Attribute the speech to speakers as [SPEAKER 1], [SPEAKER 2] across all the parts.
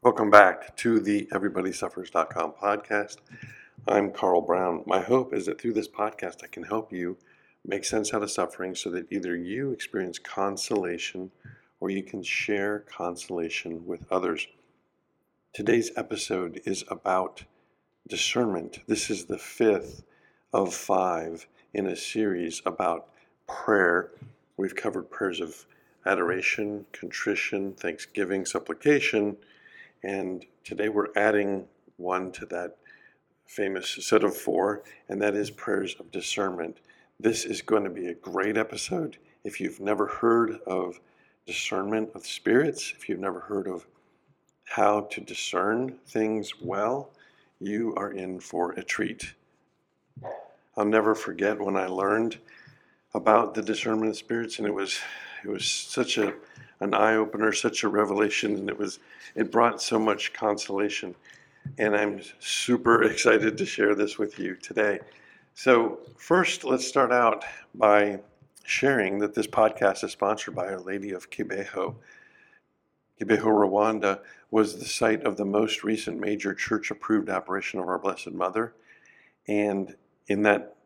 [SPEAKER 1] Welcome back to the EverybodySuffers.com podcast. I'm Carl Brown. My hope is that through this podcast, I can help you make sense out of suffering so that either you experience consolation or you can share consolation with others. Today's episode is about discernment. This is the fifth of five in a series about prayer. We've covered prayers of adoration, contrition, thanksgiving, supplication and today we're adding one to that famous set of four, and that is prayers of discernment. This is going to be a great episode. If you've never heard of discernment of spirits, if you've never heard of how to discern things well, you are in for a treat. I'll never forget when I learned about the discernment of spirits, and it was it was such a an eye opener, such a revelation, and it was it brought so much consolation. And I'm super excited to share this with you today. So, first, let's start out by sharing that this podcast is sponsored by Our Lady of Kibeho. Kibeho, Rwanda was the site of the most recent major church approved apparition of our Blessed Mother. And in that,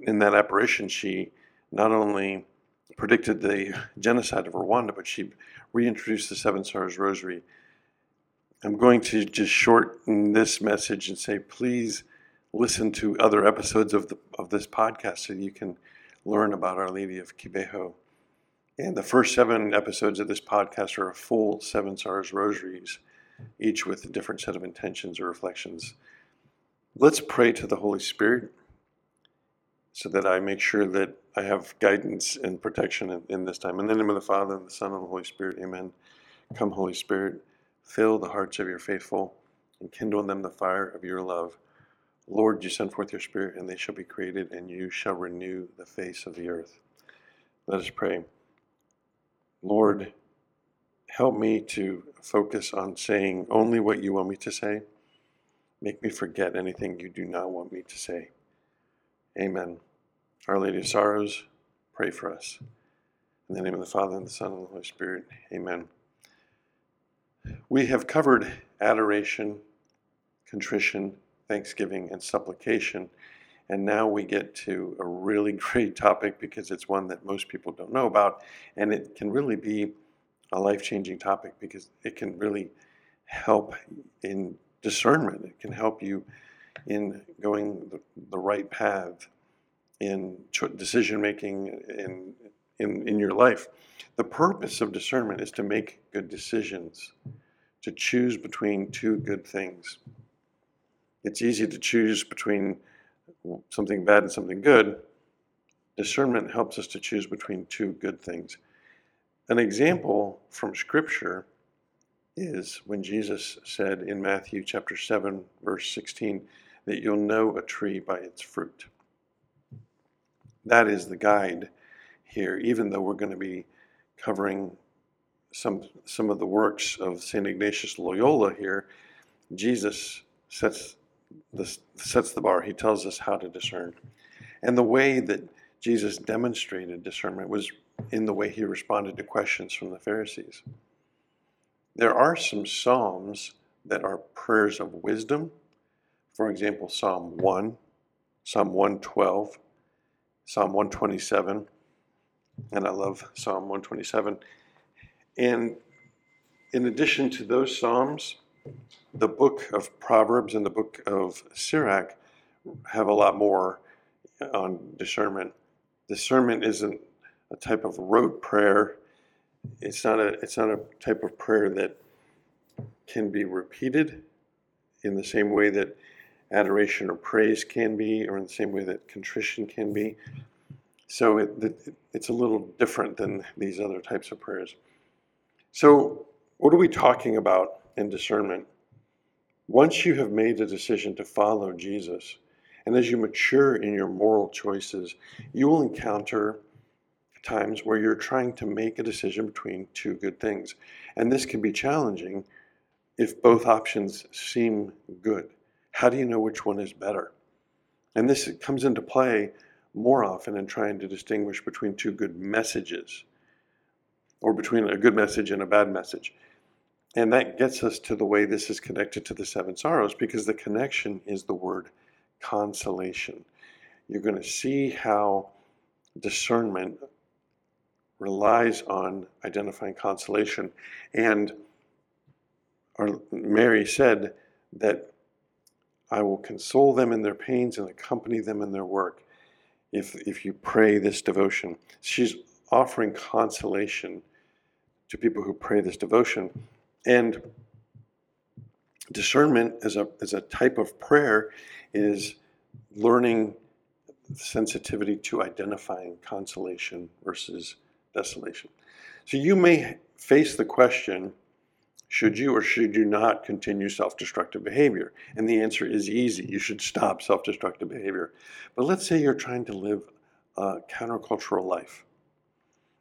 [SPEAKER 1] in that apparition, she not only predicted the genocide of Rwanda, but she reintroduced the Seven Sorrows Rosary. I'm going to just shorten this message and say, please listen to other episodes of the of this podcast so you can learn about Our Lady of Kibeho. And the first seven episodes of this podcast are a full Seven Sorrows Rosaries, each with a different set of intentions or reflections. Let's pray to the Holy Spirit so that I make sure that I have guidance and protection in, in, this time. In the name of the Father, and the Son, and the Holy Spirit, amen. Come, Holy Spirit, fill the hearts of your faithful, and kindle in them the fire of your love. Lord, you send forth your Spirit, and they shall be created, and you shall renew the face of the earth. Let us pray. Lord, help me to focus on saying only what you want me to say. Make me forget anything you do not want me to say. Amen. Our Lady of Sorrows, pray for us. In the name of the Father, and the Son, and the Holy Spirit. Amen. We have covered adoration, contrition, thanksgiving, and supplication. And now we get to a really great topic because it's one that most people don't know about. And it can really be a life changing topic because it can really help in discernment. It can help you in going the, the right path in decision making in, in, in your life. The purpose of discernment is to make good decisions, to choose between two good things. It's easy to choose between something bad and something good. Discernment helps us to choose between two good things. An example from Scripture is when Jesus said in Matthew chapter 7, verse 16, that you'll know a tree by its fruit. That is the guide here, even though we're going to be covering some, some of the works of St. Ignatius Loyola here. Jesus sets the, sets the bar. He tells us how to discern. And the way that Jesus demonstrated discernment was in the way he responded to questions from the Pharisees. There are some Psalms that are prayers of wisdom for example, Psalm 1, Psalm 112, Psalm 127, and I love Psalm 127. And in addition to those Psalms, the book of Proverbs and the book of Sirach have a lot more uh, on discernment. Discernment isn't a type of rote prayer. It's not a it's not a type of prayer that can be repeated in the same way that adoration or praise can be, or in the same way that contrition can be. So it, it, it's a little different than these other types of prayers. So, what are we talking about in discernment? Once you have made a decision to follow Jesus, and as you mature in your moral choices, you will encounter times where you're trying to make a decision between two good things. And this can be challenging if both options seem good. How do you know which one is better? And this comes into play more often in trying to distinguish between two good messages or between a good message and a bad message. And that gets us to the way this is connected to the seven sorrows because the connection is the word consolation. You're going to see how discernment relies on identifying consolation. And our, Mary said that I will console them in their pains and accompany them in their work if, if you pray this devotion. She's offering consolation to people who pray this devotion. And discernment as a, as a type of prayer is learning sensitivity to identifying consolation versus desolation. So you may face the question should you or should you not continue self destructive behavior? And the answer is easy. You should stop self destructive behavior. But let's say you're trying to live a countercultural life.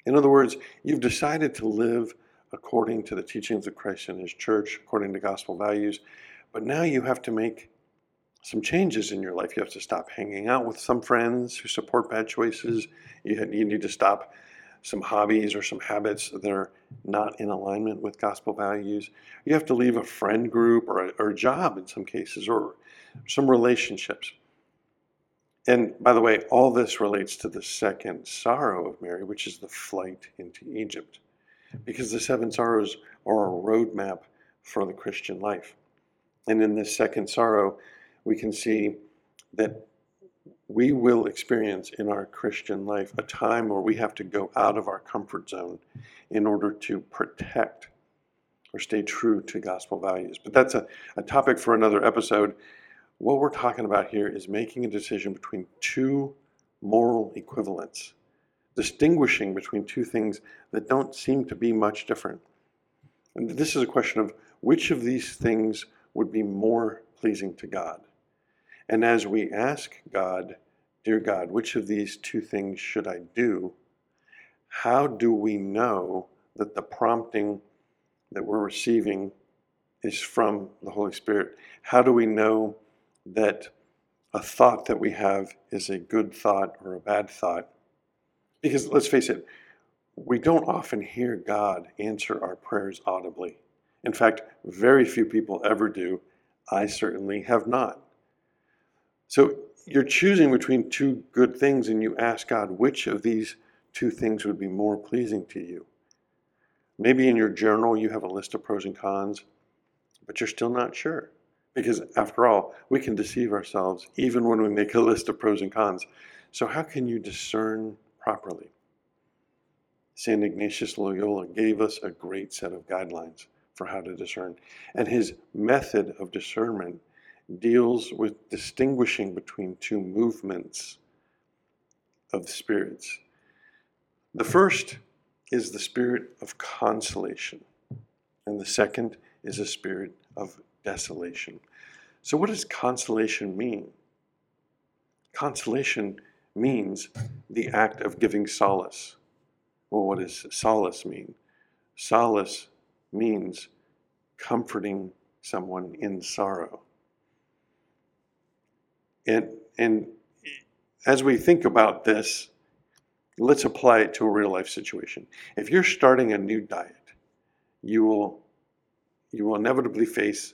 [SPEAKER 1] In other words, you've decided to live according to the teachings of Christ and His church, according to gospel values, but now you have to make some changes in your life. You have to stop hanging out with some friends who support bad choices. You, you need to stop some hobbies or some habits that are not in alignment with gospel values. You have to leave a friend group or a, or a job in some cases or some relationships. And by the way, all this relates to the second sorrow of Mary, which is the flight into Egypt. Because the seven sorrows are a roadmap for the Christian life. And in this second sorrow, we can see that we will experience in our Christian life a time where we have to go out of our comfort zone in order to protect or stay true to gospel values. But that's a, a topic for another episode. What we're talking about here is making a decision between two moral equivalents, distinguishing between two things that don't seem to be much different. And this is a question of which of these things would be more pleasing to God. And as we ask God, Dear God, which of these two things should I do? How do we know that the prompting that we're receiving is from the Holy Spirit? How do we know that a thought that we have is a good thought or a bad thought? Because let's face it, we don't often hear God answer our prayers audibly. In fact, very few people ever do. I certainly have not. So you're choosing between two good things and you ask God which of these two things would be more pleasing to you. Maybe in your journal you have a list of pros and cons, but you're still not sure. Because after all, we can deceive ourselves even when we make a list of pros and cons. So, how can you discern properly? St. Ignatius Loyola gave us a great set of guidelines for how to discern. And his method of discernment deals with distinguishing between two movements of spirits. The first is the spirit of consolation, and the second is a spirit of desolation. So, what does consolation mean? Consolation means the act of giving solace. Well, what does solace mean? Solace means comforting someone in sorrow. And, and as we think about this, let's apply it to a real life situation. If you're starting a new diet, you will, you will inevitably face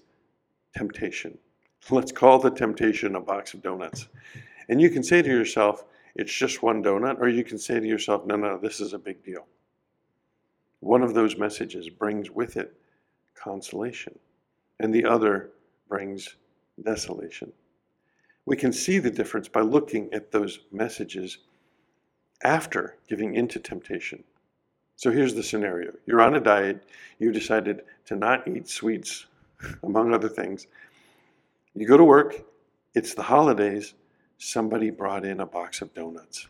[SPEAKER 1] temptation. Let's call the temptation a box of donuts. And you can say to yourself, it's just one donut, or you can say to yourself, no, no, this is a big deal. One of those messages brings with it consolation, and the other brings desolation. We can see the difference by looking at those messages after giving into temptation. So here's the scenario you're on a diet, you decided to not eat sweets, among other things. You go to work, it's the holidays, somebody brought in a box of donuts.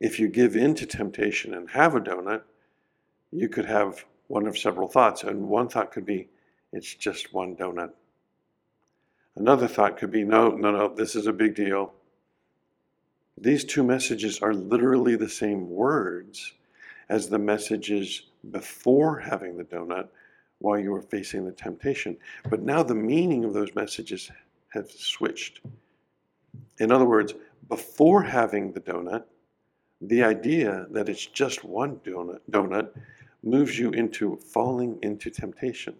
[SPEAKER 1] If you give in to temptation and have a donut, you could have one of several thoughts. And one thought could be, it's just one donut. Another thought could be no, no, no, this is a big deal. These two messages are literally the same words as the messages before having the donut while you were facing the temptation. But now the meaning of those messages have switched. In other words, before having the donut, the idea that it's just one donut, donut moves you into falling into temptation.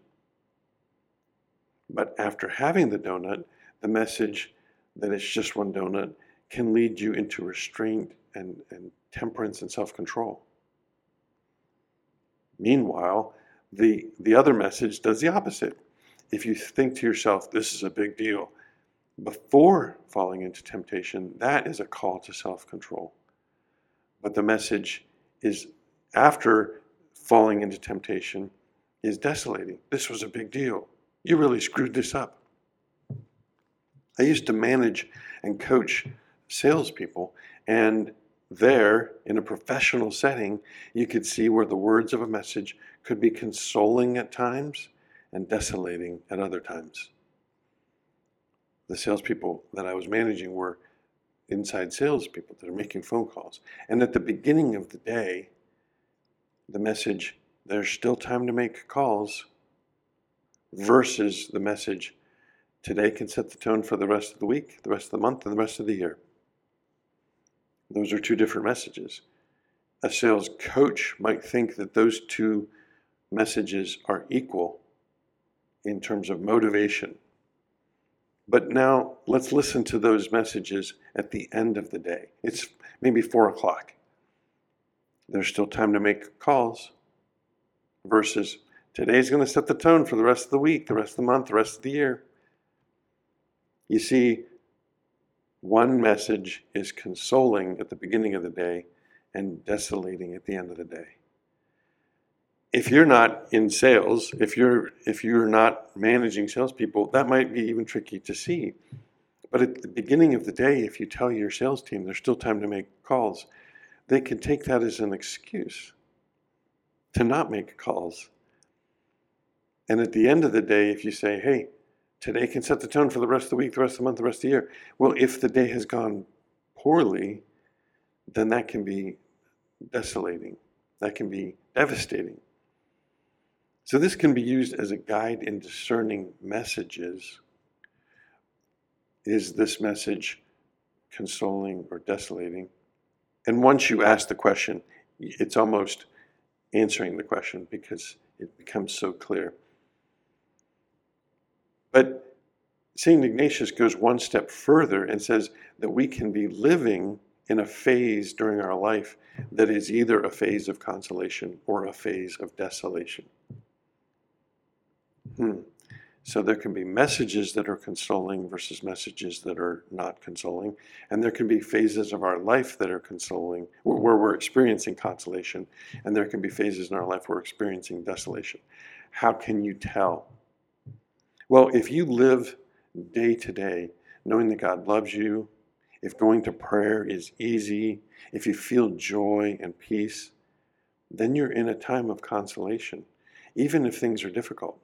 [SPEAKER 1] But after having the donut, the message that it's just one donut can lead you into restraint and, and temperance and self control. Meanwhile, the, the other message does the opposite. If you think to yourself, this is a big deal, before falling into temptation, that is a call to self control. But the message is after falling into temptation is desolating. This was a big deal. You really screwed this up. I used to manage and coach salespeople, and there, in a professional setting, you could see where the words of a message could be consoling at times and desolating at other times. The salespeople that I was managing were inside salespeople that are making phone calls. And at the beginning of the day, the message, there's still time to make calls, versus the message, today can set the tone for the rest of the week, the rest of the month, and the rest of the year. Those are two different messages. A sales coach might think that those two messages are equal in terms of motivation. But now let's listen to those messages at the end of the day. It's maybe four o'clock. There's still time to make calls versus today's going to set the tone for the rest of the week, the rest of the month, the rest of the year. You see, one message is consoling at the beginning of the day and desolating at the end of the day. If you're not in sales, if you're if you're not managing salespeople, that might be even tricky to see. But at the beginning of the day, if you tell your sales team there's still time to make calls, they can take that as an excuse to not make calls. And at the end of the day, if you say, hey, today can set the tone for the rest of the week, the rest of the month, the rest of the year. Well, if the day has gone poorly, then that can be desolating. That can be devastating. So, this can be used as a guide in discerning messages. Is this message consoling or desolating? And once you ask the question, it's almost answering the question because it becomes so clear. But St. Ignatius goes one step further and says that we can be living in a phase during our life that is either a phase of consolation or a phase of desolation. Hmm. So there can be messages that are consoling versus messages that are not consoling. And there can be phases of our life that are consoling, where we're experiencing consolation. And there can be phases in our life where we're experiencing desolation. How can you tell? Well, if you live day to day knowing that God loves you, if going to prayer is easy, if you feel joy and peace, then you're in a time of consolation, even if things are difficult.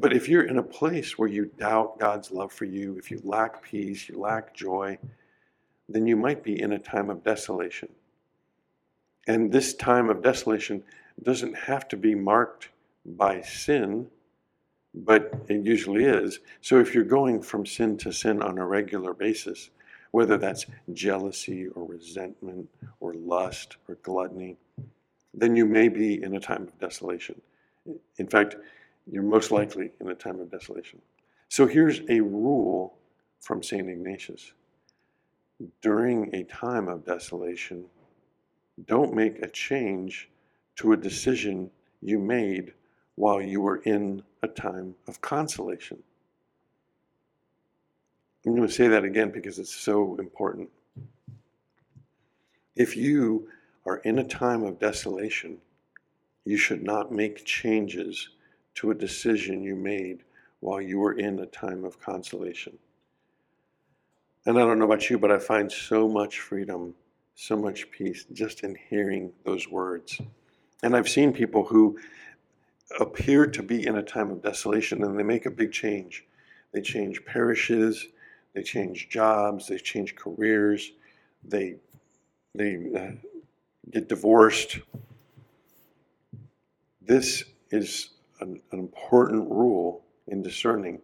[SPEAKER 1] But if you're in a place where you doubt God's love for you, if you lack peace, you lack joy, then you might be in a time of desolation. And this time of desolation doesn't have to be marked by sin but it usually is. So if you're going from sin to sin on a regular basis, whether that's jealousy or resentment or lust or gluttony, then you may be in a time of desolation. In fact, you're most likely in a time of desolation. So here's a rule from St. Ignatius. During a time of desolation, don't make a change to a decision you made while you were in a time of consolation. I'm going to say that again because it's so important. If you are in a time of desolation, you should not make changes to a decision you made while you were in a time of consolation. And I don't know about you, but I find so much freedom, so much peace just in hearing those words. And I've seen people who appear to be in a time of desolation and they make a big change. They change parishes, they change jobs, they change careers, they, they uh, get divorced. This is an, an important rule in discerning.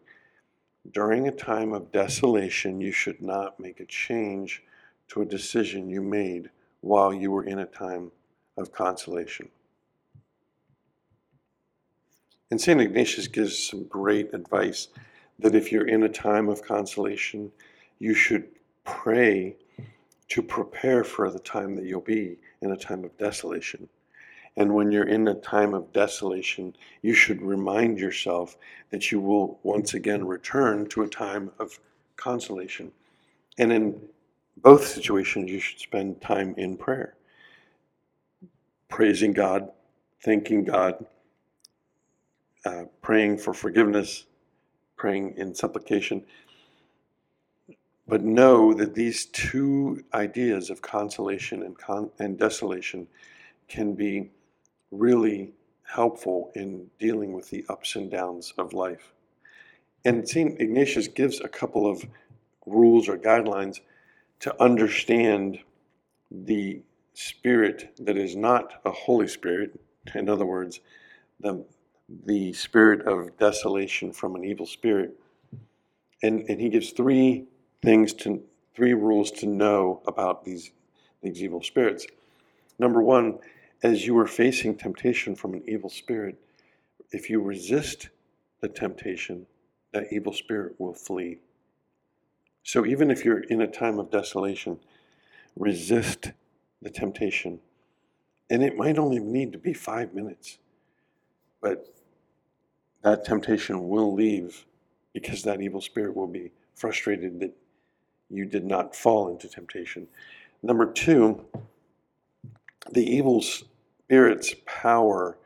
[SPEAKER 1] During a time of desolation, you should not make a change to a decision you made while you were in a time of consolation. And St. Ignatius gives some great advice that if you're in a time of consolation, you should pray to prepare for the time that you'll be in a time of desolation. And when you're in a time of desolation, you should remind yourself that you will once again return to a time of consolation. And in both situations, you should spend time in prayer, praising God, thanking God, uh, praying for forgiveness, praying in supplication. But know that these two ideas of consolation and, con- and desolation can be really helpful in dealing with the ups and downs of life. And St. Ignatius gives a couple of rules or guidelines to understand the spirit that is not a Holy Spirit. In other words, the, the spirit of desolation from an evil spirit. And, and he gives three things to, three rules to know about these, these evil spirits. Number one, as you are facing temptation from an evil spirit, if you resist the temptation, that evil spirit will flee. So even if you're in a time of desolation, resist the temptation. And it might only need to be five minutes, but that temptation will leave because that evil spirit will be frustrated that you did not fall into temptation. Number two, the evil spirit's power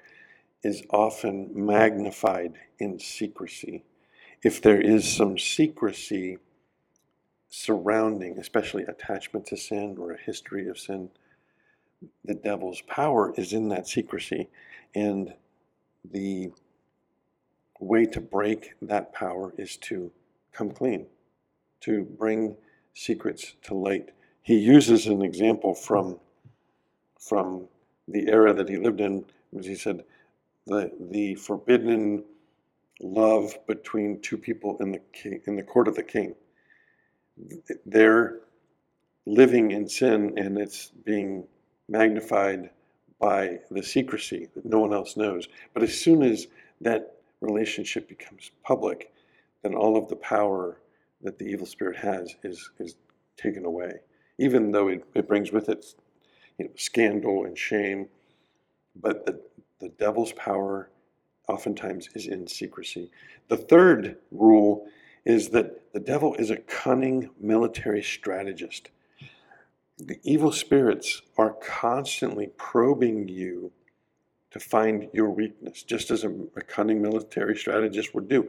[SPEAKER 1] is often magnified in secrecy. If there is some secrecy surrounding, especially attachment to sin or a history of sin, the devil's power is in that secrecy. And the way to break that power is to come clean, to bring secrets to light. He uses an example from, from the era that he lived in, as he said, the, the forbidden love between two people in the king, in the court of the king. They're living in sin and it's being magnified by the secrecy that no one else knows. But as soon as that relationship becomes public, then all of the power that the evil spirit has is, is taken away, even though it, it brings with it you know, scandal and shame. But the, the devil's power oftentimes is in secrecy. The third rule is that the devil is a cunning military strategist. The evil spirits are constantly probing you to find your weakness, just as a, a cunning military strategist would do.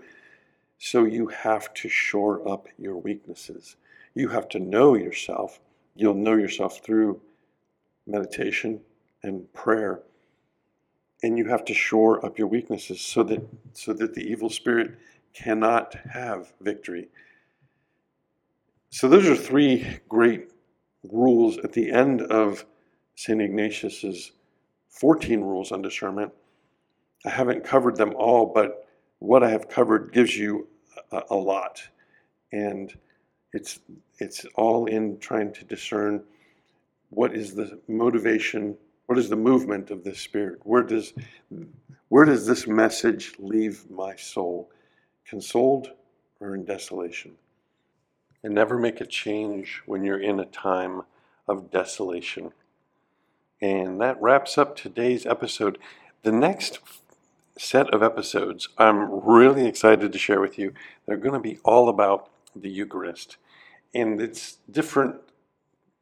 [SPEAKER 1] So you have to shore up your weaknesses. You have to know yourself. You'll know yourself through meditation and prayer. And you have to shore up your weaknesses so that so that the evil spirit cannot have victory. So those are three great rules at the end of St. Ignatius's 14 rules on discernment. I haven't covered them all, but what I have covered gives you a, a lot. And it's it's all in trying to discern what is the motivation, what is the movement of the spirit? Where does where does this message leave my soul? Consoled or in desolation? And never make a change when you're in a time of desolation. And that wraps up today's episode. The next set of episodes I'm really excited to share with you. They're going to be all about the Eucharist. And it's different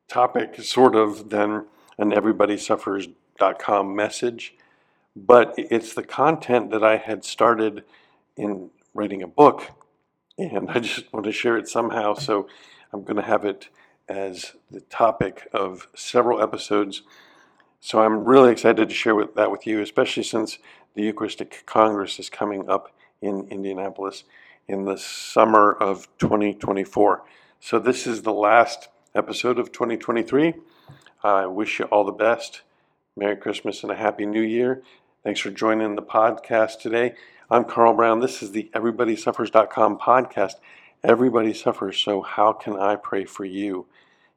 [SPEAKER 1] topic sort of than an everybodysuffers.com message, but it's the content that I had started in writing a book and I just want to share it somehow. So I'm going to have it as the topic of several episodes so I'm really excited to share with, that with you, especially since the Eucharistic Congress is coming up in Indianapolis in the summer of 2024. So this is the last episode of 2023. I wish you all the best. Merry Christmas and a Happy New Year. Thanks for joining the podcast today. I'm Carl Brown. This is the EverybodySuffers.com podcast. Everybody suffers, so how can I pray for you?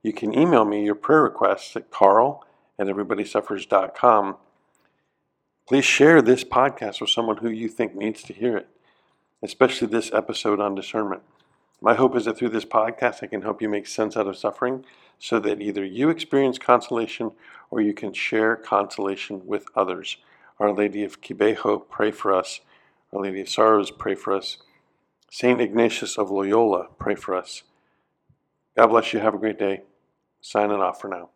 [SPEAKER 1] You can email me your prayer requests at carl at everybodysuffers.com. Please share this podcast with someone who you think needs to hear it, especially this episode on discernment. My hope is that through this podcast, I can help you make sense out of suffering so that either you experience consolation or you can share consolation with others. Our Lady of Kibeho, pray for us. Our Lady of Sorrows, pray for us. St. Ignatius of Loyola, pray for us. God bless you. Have a great day. Signing off for now.